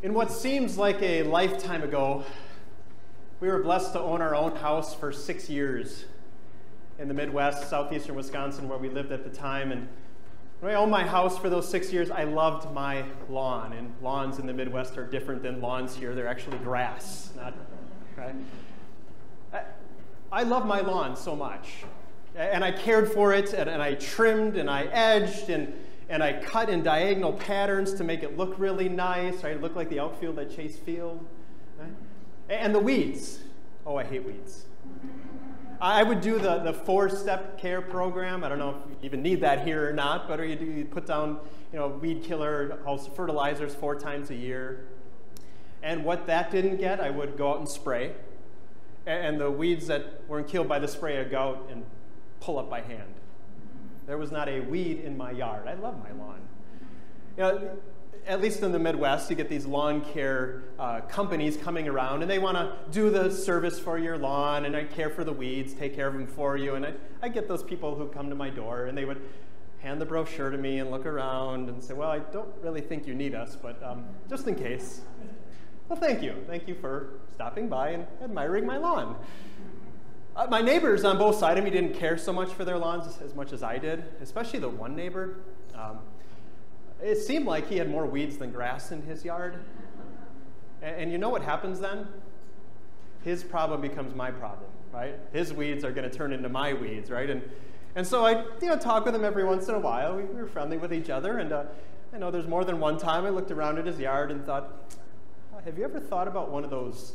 In what seems like a lifetime ago, we were blessed to own our own house for six years in the Midwest, southeastern Wisconsin, where we lived at the time. And when I owned my house for those six years, I loved my lawn. And lawns in the Midwest are different than lawns here, they're actually grass, not, right? I, I love my lawn so much. And I cared for it, and, and I trimmed, and I edged, and and I cut in diagonal patterns to make it look really nice, right? Look like the outfield at Chase Field. Right? And the weeds. Oh, I hate weeds. I would do the, the four step care program. I don't know if you even need that here or not, but you, do, put down you know, weed killer, also fertilizers four times a year. And what that didn't get, I would go out and spray. And the weeds that weren't killed by the spray, I'd go out and pull up by hand. There was not a weed in my yard. I love my lawn. You know, at least in the Midwest, you get these lawn care uh, companies coming around and they want to do the service for your lawn and I care for the weeds, take care of them for you. And I, I get those people who come to my door and they would hand the brochure to me and look around and say, Well, I don't really think you need us, but um, just in case. Well, thank you. Thank you for stopping by and admiring my lawn. Uh, my neighbors on both sides of me didn't care so much for their lawns as much as I did, especially the one neighbor. Um, it seemed like he had more weeds than grass in his yard. And, and you know what happens then? His problem becomes my problem, right? His weeds are going to turn into my weeds, right? And, and so I you know, talk with him every once in a while. We, we were friendly with each other. And uh, I know there's more than one time I looked around at his yard and thought, have you ever thought about one of those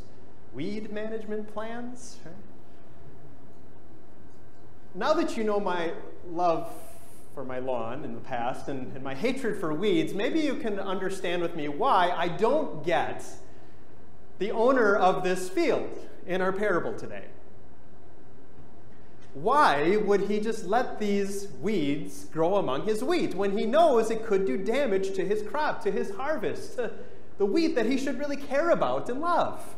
weed management plans? Right? Now that you know my love for my lawn in the past and, and, my hatred for weeds, maybe you can understand with me why I don't get the owner of this field in our parable today. Why would he just let these weeds grow among his wheat when he knows it could do damage to his crop, to his harvest, to the wheat that he should really care about and love?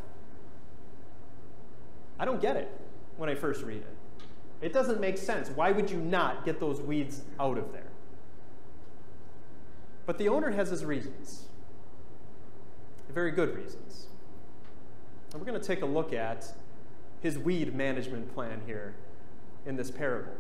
I don't get it when I first read it. It doesn't make sense. Why would you not get those weeds out of there? But the owner has his reasons, very good reasons. And we're going to take a look at his weed management plan here in this parable.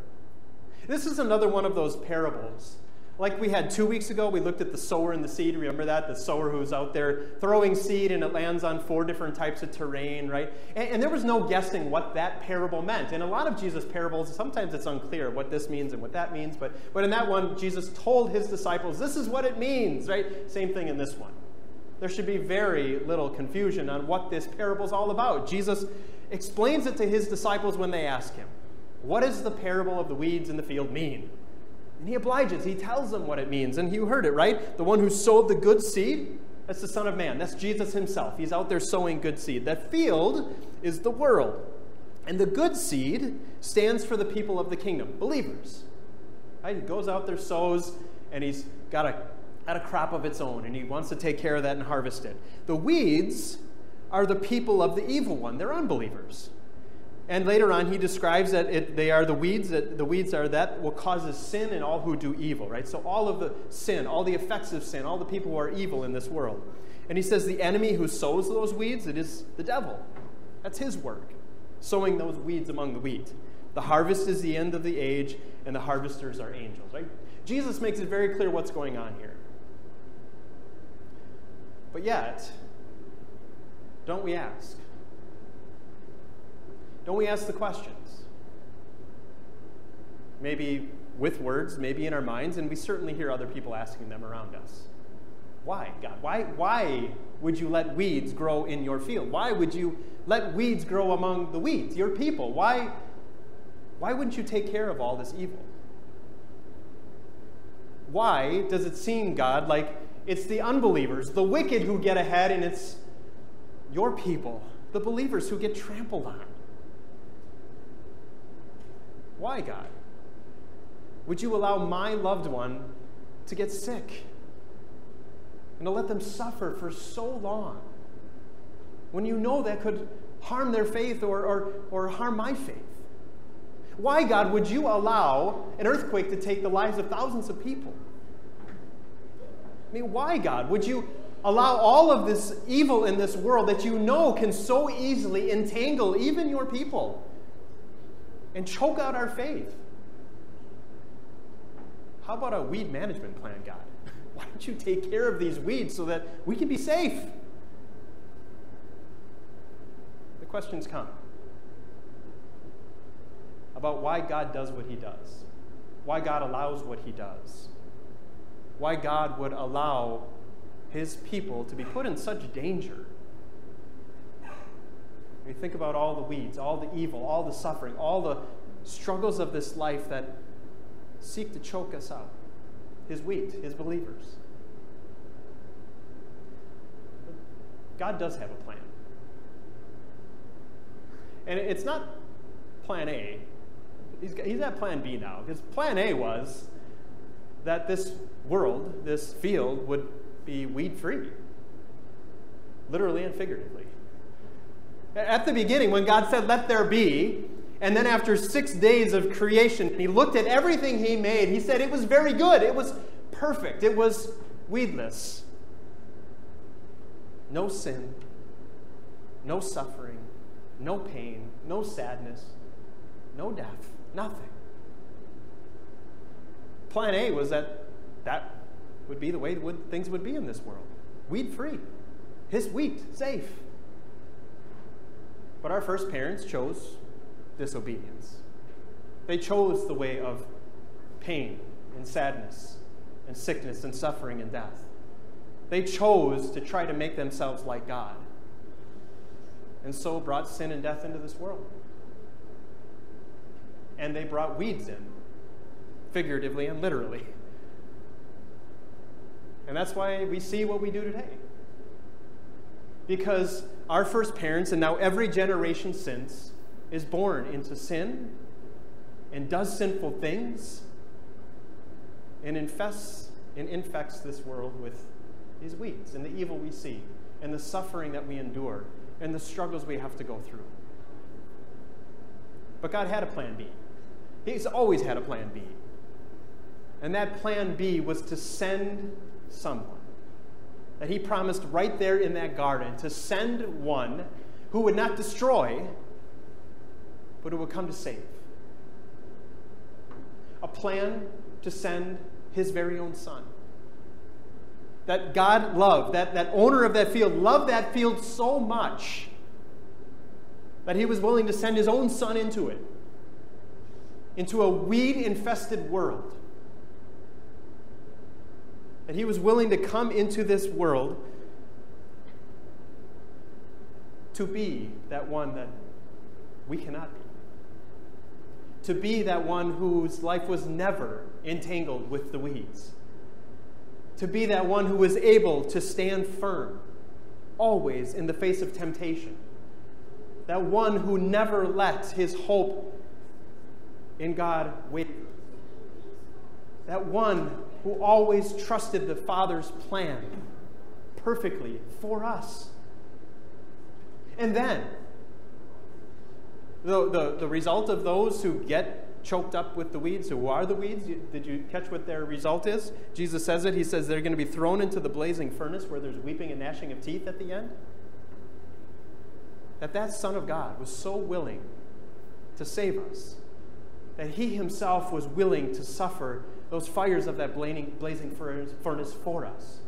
This is another one of those parables like we had two weeks ago, we looked at the sower and the seed. Remember that? The sower who's out there throwing seed and it lands on four different types of terrain, right? And, and, there was no guessing what that parable meant. In a lot of Jesus' parables, sometimes it's unclear what this means and what that means. But, but in that one, Jesus told his disciples, this is what it means, right? Same thing in this one. There should be very little confusion on what this parable is all about. Jesus explains it to his disciples when they ask him, What does the parable of the weeds in the field mean? And he obliges. He tells them what it means. And you heard it, right? The one who sowed the good seed, that's the Son of Man. That's Jesus himself. He's out there sowing good seed. That field is the world. And the good seed stands for the people of the kingdom, believers. Right? He goes out there, sows, and he's got a, got a crop of its own, and he wants to take care of that and harvest it. The weeds are the people of the evil one, they're unbelievers. And later on, he describes that it, they are the weeds, that the weeds are that what causes sin and all who do evil, right? So all of the sin, all the effects of sin, all the people who are evil in this world. And he says the enemy who sows those weeds, it is the devil. That's his work, sowing those weeds among the wheat. The harvest is the end of the age, and the harvesters are angels, right? Jesus makes it very clear what's going on here. But yet, don't we ask? Don't we ask the questions? Maybe with words, maybe in our minds, and we certainly hear other people asking them around us. Why, God? Why, why would you let weeds grow in your field? Why would you let weeds grow among the weeds, your people? Why, why wouldn't you take care of all this evil? Why does it seem, God, like it's the unbelievers, the wicked who get ahead, and it's your people, the believers, who get trampled on? Why, God? Would you allow my loved one to get sick and to let them suffer for so long when you know that could harm their faith or, or, or harm my faith? Why, God, would you allow an earthquake to take the lives of thousands of people? I mean, why, God, would you allow all of this evil in this world that you know can so easily entangle even your people and choke out our faith? How about a weed management plan, God? Why don't you take care of these weeds so that we can be safe? The questions come about why God does what he does, why God allows what he does, why God would allow his people to be put in such danger. We think about all the weeds, all the evil, all the suffering, all the struggles of this life that seek to choke us out. His wheat, his believers. God does have a plan. And it's not plan A. He's, he's at plan B now. Because plan A was that this world, this field, would be weed free, literally and figuratively. At the beginning, when God said, Let there be, and then after six days of creation, he looked at everything he made. He said it was very good. It was perfect. It was weedless. No sin, no suffering, no pain, no sadness, no death, nothing. Plan A was that that would be the way things would be in this world weed free, his wheat safe. But our first parents chose disobedience. They chose the way of pain and sadness and sickness and suffering and death. They chose to try to make themselves like God and so brought sin and death into this world. And they brought weeds in, figuratively and literally. And that's why we see what we do today. Because our first parents, and now every generation since, is born into sin and does sinful things and infests and infects this world with these weeds and the evil we see and the suffering that we endure and the struggles we have to go through. But God had a plan B. He's always had a plan B. And that plan B was to send someone that He promised right there in that garden to send one who would not destroy, but who would come to save. A plan to send His very own Son that God loved, that, that owner of that field loved that field so much that he was willing to send his own son into it, into a weed infested world. That he was willing to come into this world to be that one that we cannot be. To be that one whose life was never entangled with the weeds to be that one who was able to stand firm, always in the face of temptation. That one who never let his hope in God waver. That one who always trusted the Father's plan perfectly for us. And then, the, the, the result of those who get choked up with the weeds. Who are the weeds? Did you catch what their result is? Jesus says it. He says they're going to be thrown into the blazing furnace where there's weeping and gnashing of teeth at the end. That that Son of God was so willing to save us that he himself was willing to suffer those fires of that blazing furnace for us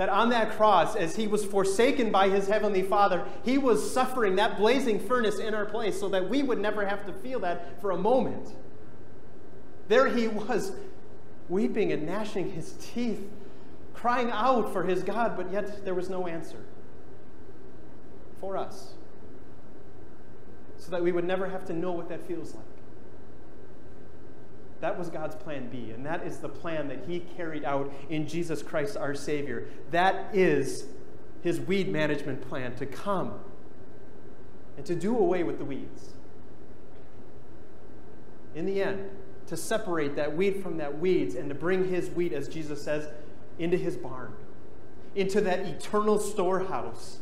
that on that cross, as he was forsaken by his heavenly Father, he was suffering that blazing furnace in our place so that we would never have to feel that for a moment. There he was, weeping and gnashing his teeth, crying out for his God, but yet there was no answer for us. So that we would never have to know what that feels like. That was God's plan B, and that is the plan that He carried out in Jesus Christ our Savior. That is His weed management plan to come and to do away with the weeds. In the end, to separate that weed from that weeds and to bring His wheat, as Jesus says, into His barn, into that eternal storehouse,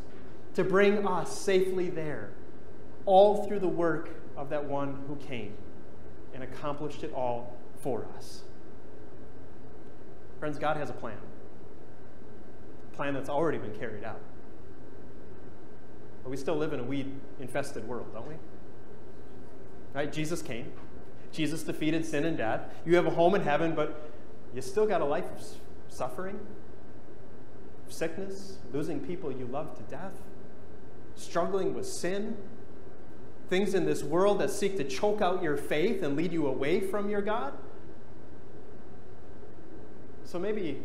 to bring us safely there, all through the work of that one who came and accomplished it all for us. Friends, God has a plan. A plan that's already been carried out. But we still live in a weed infested world, don't we? Right? Jesus came. Jesus defeated sin and death. You have a home in heaven, but you still got a life of suffering, sickness, losing people you love to death, struggling with sin, things in this world that seek to choke out your faith and lead you away from your God. So maybe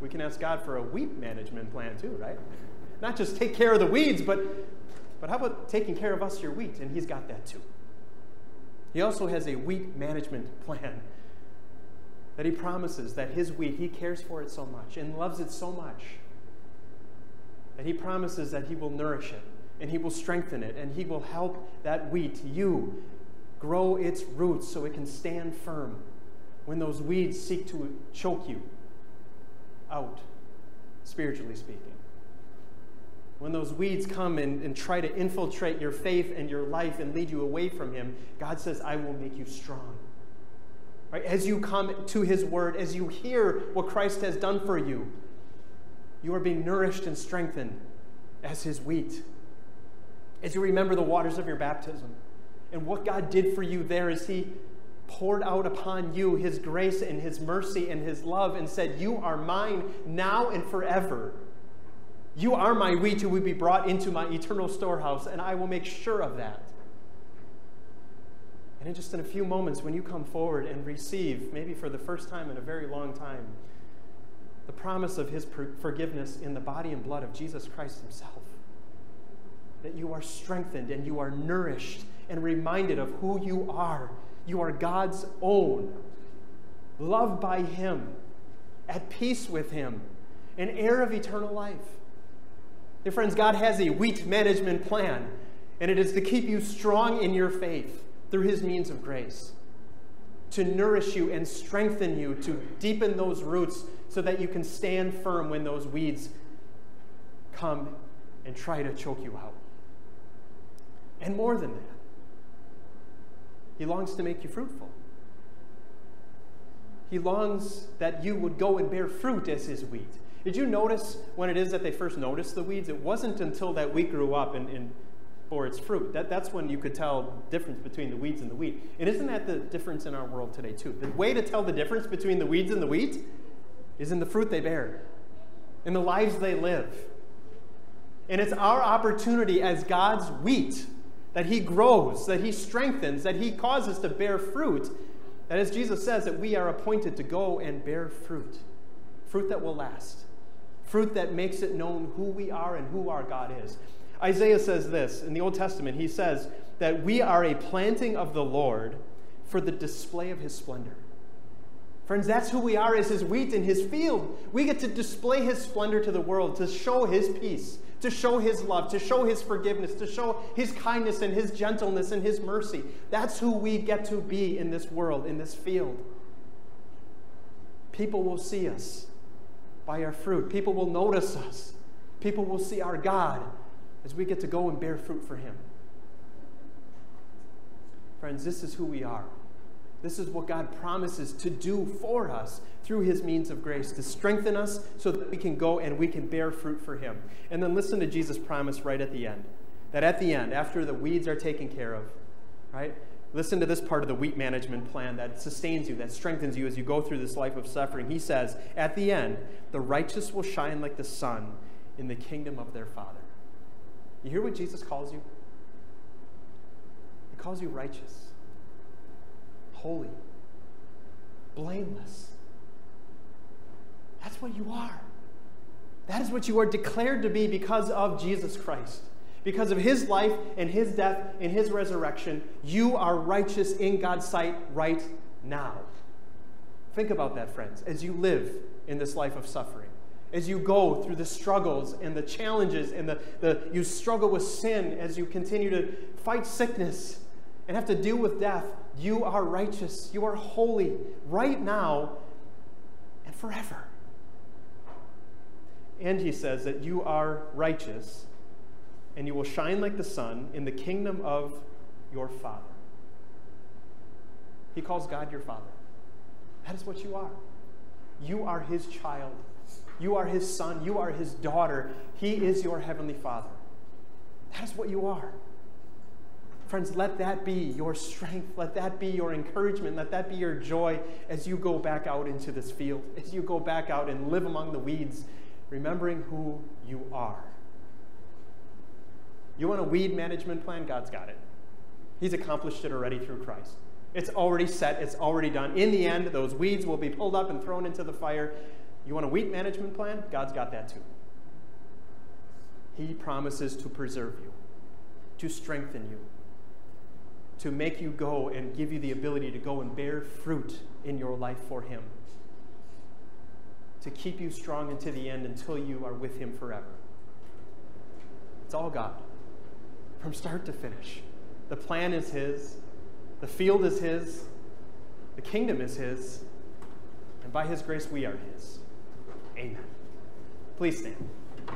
we can ask God for a weed management plan too, right? Not just take care of the weeds, but, but how about taking care of us, your wheat? And He's got that too. He also has a wheat management plan that He promises that His wheat, He cares for it so much and loves it so much that He promises that He will nourish it and He will strengthen it and He will help that wheat, you, grow its roots so it can stand firm when those weeds seek to choke you out, spiritually speaking. When those weeds come and, and try to infiltrate your faith and your life and lead you away from Him, God says, I will make you strong. Right? As you come to His Word, as you hear what Christ has done for you, you are being nourished and strengthened as His wheat. As you remember the waters of your baptism and what God did for you there as He poured out upon you His grace and His mercy and His love and said, You are mine now and forever. You are my wheat who will be brought into my eternal storehouse, and I will make sure of that. And in just in a few moments, when you come forward and receive, maybe for the first time in a very long time, the promise of his forgiveness in the body and blood of Jesus Christ himself, that you are strengthened and you are nourished and reminded of who you are. You are God's own, loved by him, at peace with him, an heir of eternal life. Dear friends, God has a wheat management plan, and it is to keep you strong in your faith through his means of grace, to nourish you and strengthen you, to deepen those roots so that you can stand firm when those weeds come and try to choke you out. And more than that, he longs to make you fruitful. He longs that you would go and bear fruit as his wheat. Did you notice when it is that they first noticed the weeds? It wasn't until that wheat grew up and, and bore its fruit. That, that's when you could tell the difference between the weeds and the wheat. And isn't that the difference in our world today, too? The way to tell the difference between the weeds and the wheat is in the fruit they bear, in the lives they live. And it's our opportunity as God's wheat that He grows, that He strengthens, that He causes to bear fruit. That as Jesus says, that we are appointed to go and bear fruit, fruit that will last fruit that makes it known who we are and who our God is. Isaiah says this in the Old Testament. He says that we are a planting of the Lord for the display of his splendor. Friends, that's who we are as his wheat in his field. We get to display his splendor to the world, to show his peace, to show his love, to show his forgiveness, to show his kindness and his gentleness and his mercy. That's who we get to be in this world, in this field. People will see us by our fruit. People will notice us. People will see our God as we get to go and bear fruit for Him. Friends, this is who we are. This is what God promises to do for us through His means of grace, to strengthen us so that we can go and we can bear fruit for Him. And then listen to Jesus' promise right at the end that at the end, after the weeds are taken care of, right? Listen to this part of the wheat management plan that sustains you, that strengthens you as you go through this life of suffering. He says, At the end, the righteous will shine like the sun in the kingdom of their Father. You hear what Jesus calls you? He calls you righteous, holy, blameless. That's what you are. That is what you are declared to be because of Jesus Christ. Because of his life and his death and his resurrection, you are righteous in God's sight right now. Think about that, friends, as you live in this life of suffering. As you go through the struggles and the challenges and the, the you struggle with sin, as you continue to fight sickness and have to deal with death, you are righteous. You are holy right now and forever. And he says that you are righteous and you will shine like the sun in the kingdom of your Father. He calls God your Father. That is what you are. You are His child. You are His son. You are His daughter. He is your Heavenly Father. That is what you are. Friends, let that be your strength. Let that be your encouragement. Let that be your joy as you go back out into this field, as you go back out and live among the weeds, remembering who you are. You want a weed management plan? God's got it. He's accomplished it already through Christ. It's already set, it's already done. In the end, those weeds will be pulled up and thrown into the fire. You want a weed management plan? God's got that too. He promises to preserve you, to strengthen you, to make you go and give you the ability to go and bear fruit in your life for Him, to keep you strong until the end until you are with Him forever. It's all God, from start to finish. The plan is His, the field is His, the kingdom is His, and by His grace we are His. Amen. Please stand.